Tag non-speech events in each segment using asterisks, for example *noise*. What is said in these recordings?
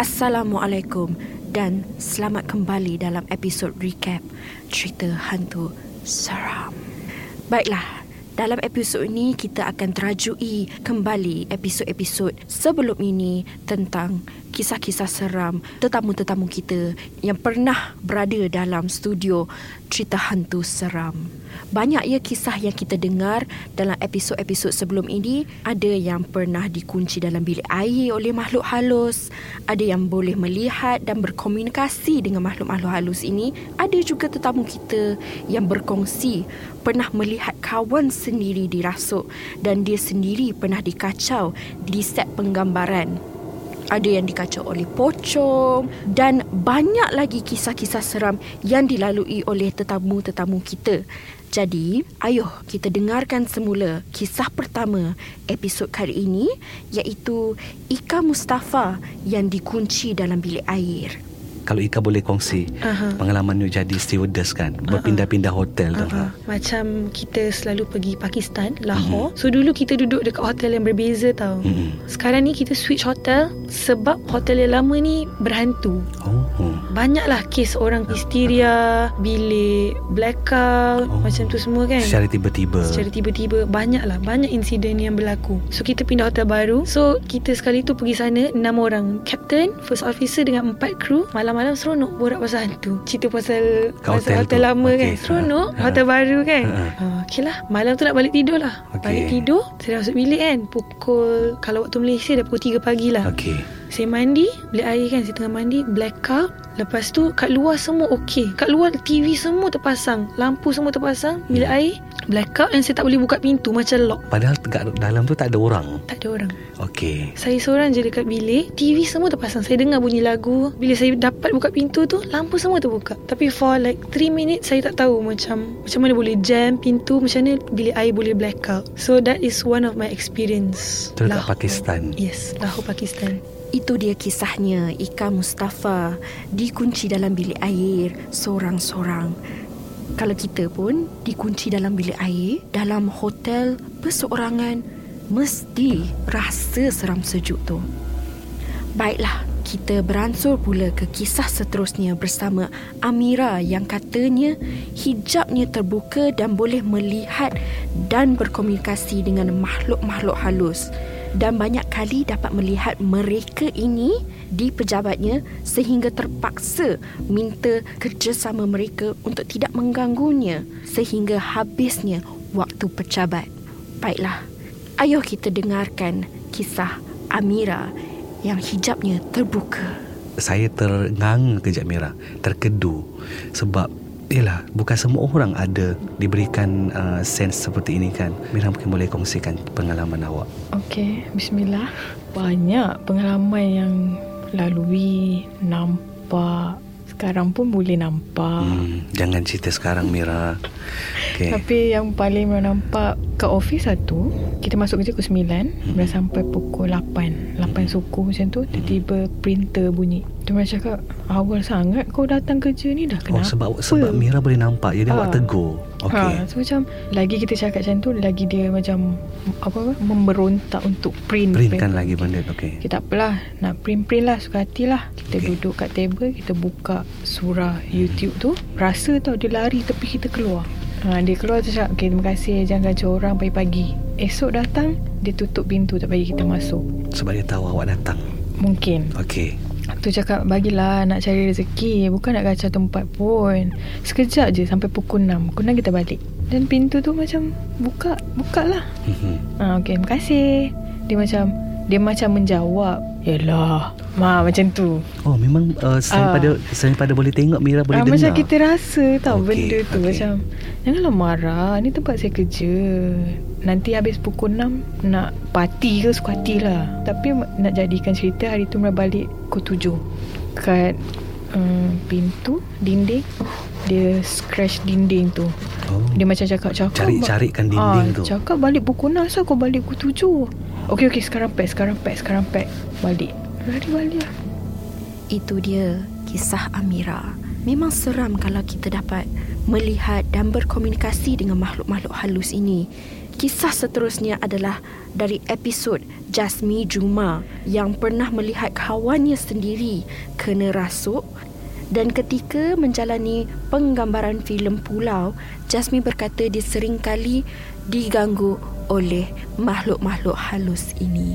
Assalamualaikum dan selamat kembali dalam episod recap cerita hantu seram. Baiklah, dalam episod ini kita akan terajui kembali episod-episod sebelum ini tentang kisah-kisah seram tetamu-tetamu kita yang pernah berada dalam studio cerita hantu seram. Banyak ya kisah yang kita dengar dalam episod-episod sebelum ini. Ada yang pernah dikunci dalam bilik air oleh makhluk halus. Ada yang boleh melihat dan berkomunikasi dengan makhluk-makhluk halus ini. Ada juga tetamu kita yang berkongsi pernah melihat kawan sendiri dirasuk dan dia sendiri pernah dikacau di set penggambaran ada yang dikacau oleh pocong dan banyak lagi kisah-kisah seram yang dilalui oleh tetamu-tetamu kita. Jadi, ayuh kita dengarkan semula kisah pertama episod kali ini iaitu Ika Mustafa yang dikunci dalam bilik air kalau Ika boleh kongsi uh-huh. pengalaman you jadi stewardess kan berpindah-pindah hotel uh-huh. tu ha? macam kita selalu pergi Pakistan Lahore uh-huh. so dulu kita duduk dekat hotel yang berbeza tau uh-huh. sekarang ni kita switch hotel sebab hotel yang lama ni berhantu uh-huh. Banyaklah kes orang histeria bilik blackout uh-huh. macam tu semua kan secara tiba-tiba secara tiba-tiba banyaklah banyak insiden yang berlaku so kita pindah hotel baru so kita sekali tu pergi sana enam orang captain first officer dengan empat kru malam malam seronok borak pasal hantu. Cerita pasal Kau pasal hotel, tu. lama okay. kan. Seronok. Ha. Hotel baru kan. Ha. Ha. Okey lah. Malam tu nak balik tidur lah. Okay. Balik tidur. Saya masuk bilik kan. Pukul, kalau waktu Malaysia dah pukul 3 pagi lah. Okey. Saya mandi. Bilik air kan. Saya tengah mandi. Blackout. Lepas tu kat luar semua okey. Kat luar TV semua terpasang. Lampu semua terpasang. Bilik hmm. air. Blackout dan saya tak boleh buka pintu. Macam lock. Padahal kat dalam tu tak ada orang. Tak ada orang. Okey. Saya seorang je dekat bilik. TV semua terpasang. Saya dengar bunyi lagu. Bila saya dapat buka pintu tu, lampu semua terbuka. Tapi for like 3 minutes, saya tak tahu macam macam mana boleh jam pintu. Macam mana bilik air boleh blackout. So that is one of my experience. Tu dekat Pakistan. Yes, Lahore, Pakistan. Itu dia kisahnya Ika Mustafa dikunci dalam bilik air seorang-seorang. Kalau kita pun dikunci dalam bilik air dalam hotel perseorangan mesti rasa seram sejuk tu. Baiklah, kita beransur pula ke kisah seterusnya bersama Amira yang katanya hijabnya terbuka dan boleh melihat dan berkomunikasi dengan makhluk-makhluk halus dan banyak kali dapat melihat mereka ini di pejabatnya sehingga terpaksa minta kerjasama mereka untuk tidak mengganggunya sehingga habisnya waktu pejabat. Baiklah, ayuh kita dengarkan kisah Amira yang hijabnya terbuka. Saya terngang kejap Mira, terkedu sebab Yelah, bukan semua orang ada diberikan uh, sense seperti ini kan. Mira mungkin boleh kongsikan pengalaman awak. Okey, bismillah. Banyak pengalaman yang lalui, nampak, sekarang pun boleh nampak. Hmm, jangan cerita sekarang Mira. Okay. Tapi yang paling Mira nampak kat office satu, kita masuk kerja pukul 9, hmm. Sampai pukul 8. 8 suku macam tu, tiba-tiba printer bunyi. Macam cakap Awal sangat kau datang kerja ni dah kenapa Oh sebab, sebab Mira boleh nampak Jadi ha. awak tegur Okay. Ha, so macam Lagi kita cakap macam tu Lagi dia macam Apa apa Memberontak untuk print Printkan print. lagi benda okay. Kita apalah Nak print-print lah Suka hati lah Kita okay. duduk kat table Kita buka surah YouTube tu Rasa tau dia lari Tepi kita keluar ha, Dia keluar tu cakap Okay terima kasih Jangan kacau orang pagi-pagi Esok datang Dia tutup pintu Tak bagi kita masuk Sebab dia tahu awak datang. Mungkin Okey. Tu cakap bagilah nak cari rezeki Bukan nak kacau tempat pun Sekejap je sampai pukul 6 Pukul 6 kita balik Dan pintu tu macam Buka Buka lah Mhm. ha, Okay terima kasih Dia macam Dia macam menjawab Yelah Ma macam tu Oh memang uh, selain Ah. pada selain pada boleh tengok Mira boleh ah, dengar. Macam kita rasa tau Okey, benda tu okey. Macam Janganlah marah. Ni tempat saya kerja. Nanti habis pukul 6 Nak party ke suka hati lah. Tapi nak jadikan cerita Hari tu Mira balik pukul 7 Kat um, pintu Dinding Dia scratch dinding tu. Oh. Dia macam cakap cakap Cari-carikan dinding ah, tu. Cakap balik pukul 6 Asal kau balik pukul 7 Okey okey sekarang pack Sekarang pack Sekarang pack. Balik. Lari balik. Lah Itu dia kisah Amira. Memang seram kalau kita dapat melihat dan berkomunikasi dengan makhluk-makhluk halus ini. Kisah seterusnya adalah dari episod Jasmi Juma yang pernah melihat kawannya sendiri kena rasuk dan ketika menjalani penggambaran filem Pulau, Jasmi berkata dia seringkali diganggu oleh makhluk-makhluk halus ini.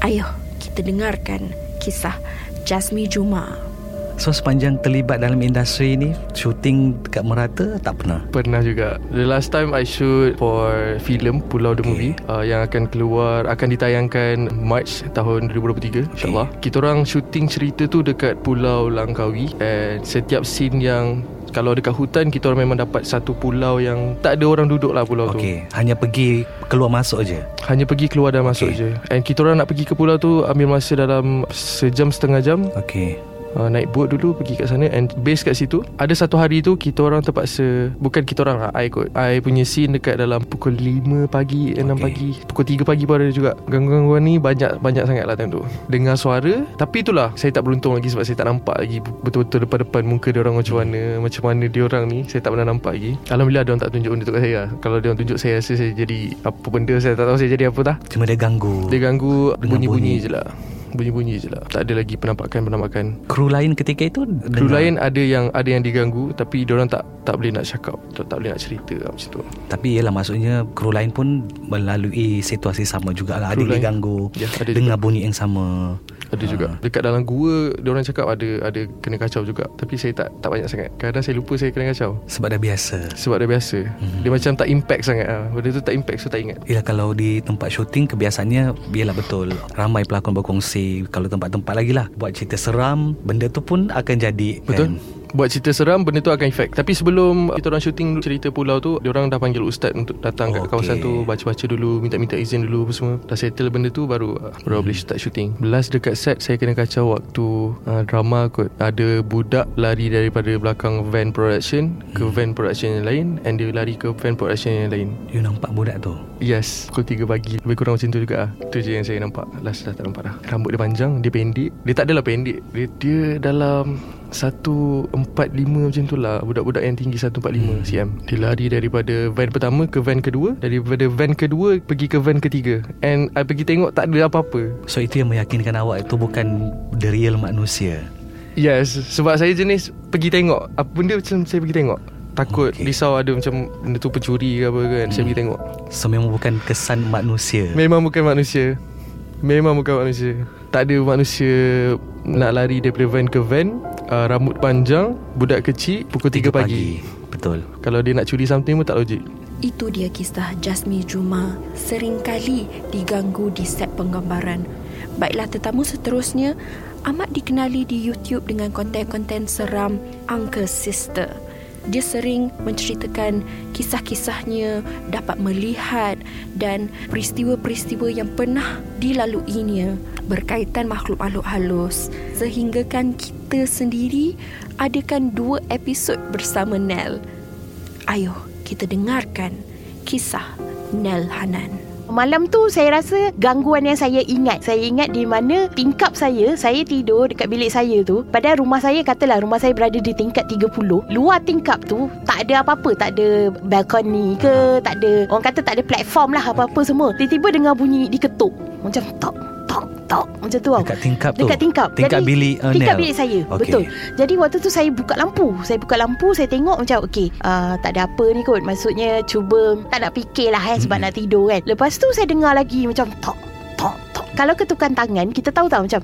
Ayuh, kita dengarkan kisah Jasmi Juma. So sepanjang terlibat dalam industri ni Shooting dekat Merata tak pernah? Pernah juga. The last time I shoot For film Pulau the Okay. Movie uh, Yang akan keluar Akan ditayangkan March tahun 2023 InsyaAllah. Kita orang shooting cerita tu Dekat Pulau Langkawi And setiap scene yang Kalau dekat hutan Kita orang memang dapat Satu pulau yang Tak ada orang duduk lah pulau tu. Okey. Hanya pergi keluar masuk je? Hanya pergi keluar dan masuk Okay. je. And kita orang nak pergi ke pulau tu Ambil masa dalam Sejam setengah jam. Okey uh, naik boat dulu pergi kat sana. And base kat situ ada satu hari tu kita orang terpaksa bukan kita orang lah I kot. I punya scene dekat dalam pukul 5 pagi 6 Okay. pagi pukul 3 pagi pun ada juga. Gangguan-gangguan ni banyak banyak sangat lah time tu. Dengar suara tapi itulah saya tak beruntung lagi sebab saya tak nampak lagi betul-betul depan-depan muka dia orang macam mana macam mana dia orang ni. Saya tak pernah nampak lagi. Alhamdulillah dia orang tak tunjuk benda tu kat saya lah. kalau dia orang tunjuk saya rasa saya jadi apa benda saya tak tahu saya jadi apa dah Cuma dia ganggu. Dia ganggu bunyi-bunyi bunyi. je lah bunyi-bunyi je lah tak ada lagi penampakan-penampakan Kru lain ketika itu Kru dengar. lain ada yang ada yang diganggu tapi orang tak tak boleh nak cakap, tak, tak boleh nak cerita lah macam tu. Tapi ialah maksudnya Kru lain pun Melalui situasi sama juga lah Ada lain. diganggu Ya, ada Dengar bunyi yang sama Ada juga. Dekat dalam gua orang cakap ada ada kena kacau juga. Tapi saya tak tak banyak sangat. Kadang saya lupa saya kena kacau. Sebab dah biasa Sebab dah biasa. Mhm. Dia macam tak impact sangat lah. Benda tu tak impact so tak ingat. Ialah kalau di tempat syuting Kebiasaannya Biarlah betul Ramai pelakon berkongsi Kalau tempat-tempat lagi lah Buat cerita seram Benda tu pun akan jadi Betul. kan? Buat cerita seram benda tu akan efek. Tapi sebelum kita orang syuting cerita pulau tu, dia orang dah panggil ustaz untuk datang kat Okey. kawasan tu, baca-baca dulu, minta-minta izin dulu apa semua. Dah settle benda tu baru baru boleh start syuting. Last dekat set saya kena kacau waktu uh, drama kot. Ada budak lari daripada belakang van production ke van production yang lain and dia lari ke van production yang lain. You nampak budak tu Yes Pukul 3 pagi Lebih kurang macam tu juga lah Itu je yang saya nampak Last dah tak nampak dah Rambut dia panjang Dia pendek. Dia tak adalah pendek. Dia, dia dalam 145 macam tu lah. Budak-budak yang tinggi 145 cm Dia lari daripada van pertama ke van kedua Daripada van kedua Pergi ke van ketiga. And I pergi tengok Tak ada apa-apa. So itu yang meyakinkan awak Itu bukan The real manusia? Yes. Sebab saya jenis Pergi tengok. Apa benda macam saya pergi tengok? Takut Okay. risau ada macam Benda tu pencuri ke apa kan Saya pergi tengok. So memang bukan kesan manusia? Memang bukan manusia. Memang bukan manusia Tak ada manusia Nak lari daripada van ke van uh, Rambut panjang Budak kecil Pukul 3 pagi. Betul Kalau dia nak curi something pun tak logik Itu dia kisah Jasmi Juma seringkali diganggu di set penggambaran. Baiklah tetamu seterusnya amat dikenali di YouTube dengan konten-konten seram Uncle Sister. Dia sering menceritakan kisah-kisahnya, dapat melihat dan peristiwa-peristiwa yang pernah dilaluinya berkaitan makhluk-makhluk halus. Sehinggakan kita sendiri adakan dua episod bersama Nell. Ayo kita dengarkan kisah Nell Hanan. Malam tu saya rasa gangguan yang saya ingat. Saya ingat di mana tingkap saya Saya tidur dekat bilik saya tu. Padahal rumah saya katalah rumah saya berada di tingkat 30 Luar tingkap tu tak ada apa-apa. Tak ada balcony ke Tak ada Orang kata tak ada platform lah apa-apa semua. Tiba-tiba dengar bunyi diketuk. Macam tok tok macam tu tau. Dekat tingkap tu? Dekat tingkap. Tingkap Jadi, bilik, uh, Tingkap bilik saya. Okey. Betul. Jadi waktu tu saya buka lampu. Saya buka lampu, saya tengok macam okey, uh, tak ada apa ni kot. Maksudnya cuba tak nak fikir lah eh sebab Mm-mm. nak tidur kan. Lepas tu saya dengar lagi macam tok tok tok. Kalau ketukan tangan kita tahu tahu macam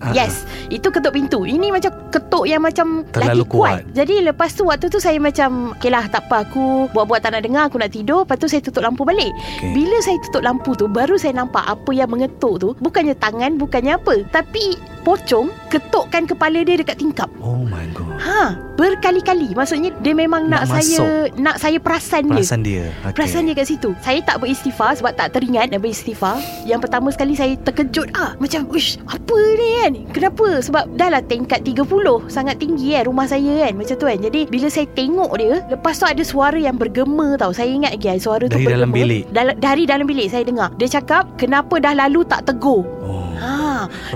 Ah, yes, itu ketuk pintu. Ini macam ketuk yang macam Terlalu lagi kuat. kuat. Jadi lepas tu waktu tu saya macam okey lah tak apa aku buat-buat tak nak dengar aku nak tidur. Lepas tu saya tutup lampu balik. Okey. Bila saya tutup lampu tu baru saya nampak apa yang mengetuk tu bukannya tangan bukannya apa tapi pocong ketukkan kepala dia dekat tingkap. Oh my god. Ha, berkali-kali. Maksudnya dia memang nak, Nak saya nak saya perasan, dia. Perasan dia. Okay. Perasan dia kat situ. Saya tak beristighfar sebab tak teringat nak beristighfar. Yang pertama sekali saya terkejut ah. Macam, "Uish, apa ni kan? Kenapa?" Sebab dah lah tingkat 30, sangat tinggi kan rumah saya kan. Macam tu kan. Jadi bila saya tengok dia, lepas tu ada suara yang bergema tau. Saya ingat lagi suara tu Dari bergema. dalam bilik? Dal- dari dalam bilik saya dengar. Dia cakap, "Kenapa dah lalu tak tegur?" Oh. Ha,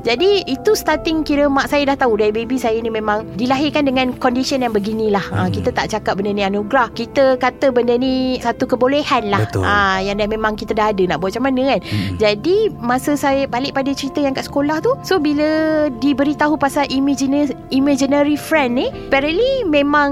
jadi itu starting kira mak saya dah tahu dari baby saya ni memang dilahirkan dengan condition yang beginilah. Ha, Hmm. kita tak cakap benda ni anugerah. Kita kata benda ni satu kebolehan lah. Betul. Ha, yang dah memang kita dah ada nak buat macam mana kan. Mm-mm. Jadi masa saya balik pada cerita yang kat sekolah tu, so bila diberitahu pasal imaginary imaginary friend ni, apparently memang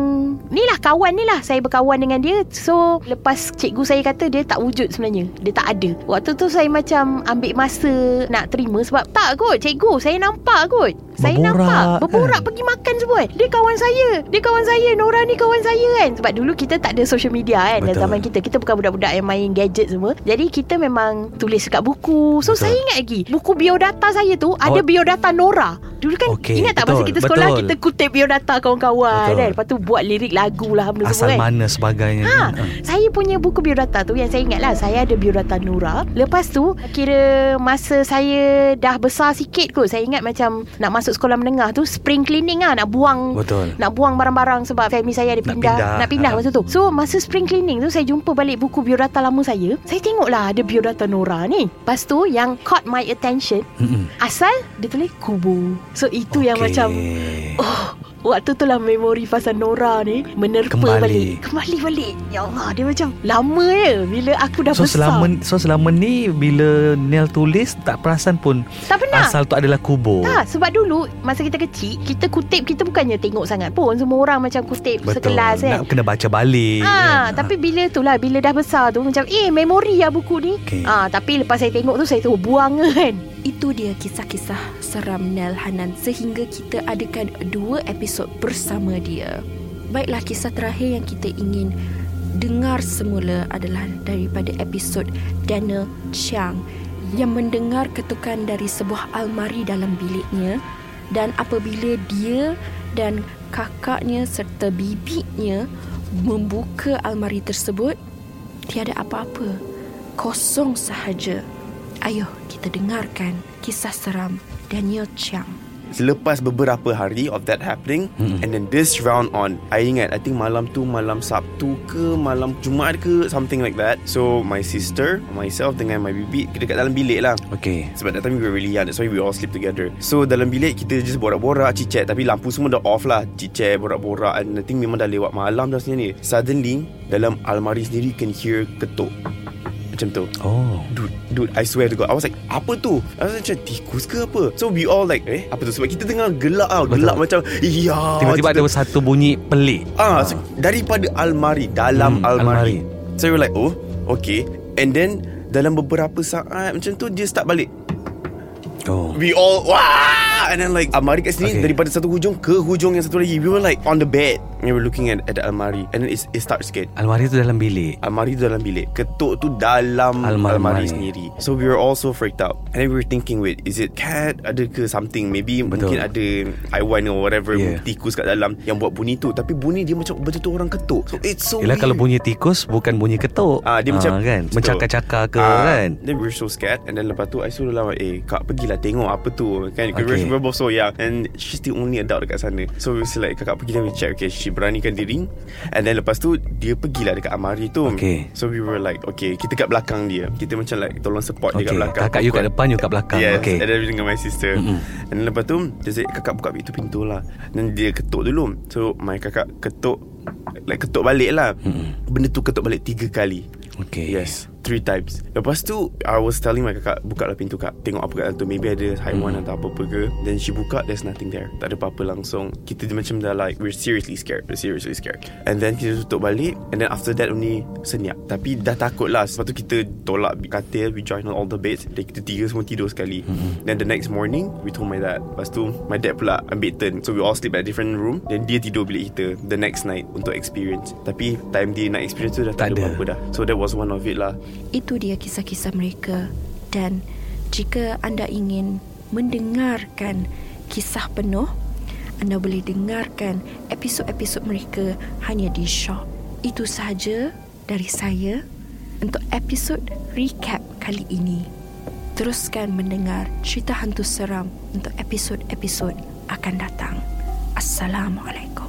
ni lah kawan ni lah. Saya berkawan dengan dia. So lepas cikgu saya kata dia tak wujud sebenarnya. Dia tak ada. Waktu tu saya macam ambil masa nak terima sebab tak kot cikgu saya nampak kot. Saya Berborak, nampak kan? berborak pergi makan semua. Dia kawan saya. Dia kawan saya. Nora ni kawan saya kan. Sebab dulu kita tak ada social media kan Betul. zaman kita. Kita bukan budak-budak yang main gadget semua. Jadi kita memang tulis dekat buku. So Betul. saya ingat lagi buku biodata saya tu ada Awak- biodata Nora. Dulu kan Okey, ingat tak masa betul, kita sekolah betul. kita kutip biodata kawan-kawan Betul. kan. Lepas tu buat lirik lagu lah benda Asal semua kan. mana sebagainya. Ha, Ha. saya punya buku biodata tu yang saya ingat lah saya ada biodata Nura. Lepas tu kira masa saya dah besar sikit kot saya ingat macam nak masuk sekolah menengah tu spring cleaning lah nak buang Betul. nak buang barang-barang sebab family saya ada Nak pindah pindah. nak pindah Ha. masa tu. So masa spring cleaning tu saya jumpa balik buku biodata lama saya. Saya tengok lah ada biodata Nora ni. Lepas tu yang caught my attention Mm-mm. asal dia tulis kubu. So itu yang Okey. macam Oh, waktu tu lah memori pasal Nora ni menerpa Kembali. balik. Kembali balik. Ya Allah, dia macam lama ya bila aku dah So besar. selama so selama ni bila Nel tulis tak perasan pun tak pernah. asal tu adalah kubur. Tak, sebab dulu masa kita kecil, kita kutip kita bukannya tengok sangat pun. Semua orang macam kutip Betul. sekelas kan. Nak kena baca balik. Ah, kan? tapi bila tu lah bila dah besar tu macam eh memori ya buku ni. Okey. Ah, tapi lepas saya tengok tu saya tu buang *laughs* kan. Itu dia kisah-kisah seram Nel Hanan sehingga kita adakan dua episod bersama dia. Baiklah kisah terakhir yang kita ingin dengar semula adalah daripada episod Daniel Chiang yang mendengar ketukan dari sebuah almari dalam biliknya dan apabila dia dan kakaknya serta bibiknya membuka almari tersebut tiada apa-apa kosong sahaja Ayo kita dengarkan kisah seram Daniel Chiang. Selepas beberapa hari of that happening Mm-mm. And then this round on I ingat I think malam tu Malam Sabtu ke Malam Jumaat ke Something like that So my sister Myself dengan my bibi Kita dekat dalam bilik lah Okey. sebab that time we were really young That's why we all sleep together So dalam bilik kita just borak-borak Cicet Tapi lampu semua dah off lah Cicet borak-borak And I think memang dah lewat malam dah sebenarnya ni Suddenly Dalam almari sendiri Can hear ketuk Macam tu Oh. Dude, dude, I swear to God I was like, apa tu? I was like, macam tikus ke apa? So we all like, eh, apa tu? Sebab kita tengah gelak tau Gelak macam, iya Tiba-tiba ada satu bunyi pelik. Ah, so, daripada almari Dalam Hmm, almari. almari. So we were like, oh, okay And then Dalam beberapa saat Macam tu dia start balik Oh. We all Wah And then like Almari kat sini Okay. Daripada satu hujung Ke hujung yang satu lagi We were like On the bed We were looking at, at the almari And then it, it starts again Almari tu dalam bilik. Almari tu dalam bilik Ketuk tu dalam Almari. almari, sendiri So we were all so freaked out And then we were thinking Wait is it cat Ada ke something Maybe Betul. mungkin ada Haiwan or whatever Yeah. Tikus kat dalam Yang buat bunyi tu Tapi bunyi dia macam Betul-betul orang ketuk So it's so Yelah weird. kalau bunyi tikus bukan bunyi ketuk. Ah, dia macam kan betul. mencakar-cakar ke Ah, kan. Then we were so scared And then lepas tu I suruh lah Eh kak pergilah tengok apa tu Kan Okay. Okay. we were both so young And she's the only adult dekat sana So we was like Kakak pergi dan we check Okay she beranikan diri And then lepas tu Dia pergilah dekat amari tu Okay. So we were like Okay kita kat belakang dia Kita macam like Tolong support dia kat Okay, belakang kakak you kat depan, you kat belakang. Yes Okay. And then dengan my sister Mm-mm. And then lepas tu Dia say kakak buka pintu pintu lah Dan dia ketuk dulu So my kakak ketuk Like ketuk balik lah Mm-mm. Benda tu ketuk balik tiga kali Okay. Yes three times. Lepas tu, I was telling my kakak, buka lah pintu kak. Tengok apa kat dalam tu. Maybe ada haiwan atau apa-apa ke. Then she buka, there's nothing there. Tak ada apa-apa langsung. Kita macam dah like, we're seriously scared. We're seriously scared. And then kita tutup balik. And then after that only senyap. Tapi dah takut lah. Sebab tu kita tolak katil. We join all the beds. Dan kita tiga semua tidur sekali. Then the next morning, we told my dad. Lepas tu, my dad pula ambil turn. So we all sleep at different room. Then dia tidur bilik kita the next night untuk experience. Tapi time dia nak experience tu dah tak, Tak ada. apa-apa dah. So that was one of it lah. Itu dia kisah-kisah mereka dan jika anda ingin mendengarkan kisah penuh, anda boleh dengarkan episod-episod mereka hanya di Shock. Itu sahaja dari saya untuk episod recap kali ini. Teruskan mendengar cerita hantu seram untuk episod-episod akan datang. Assalamualaikum.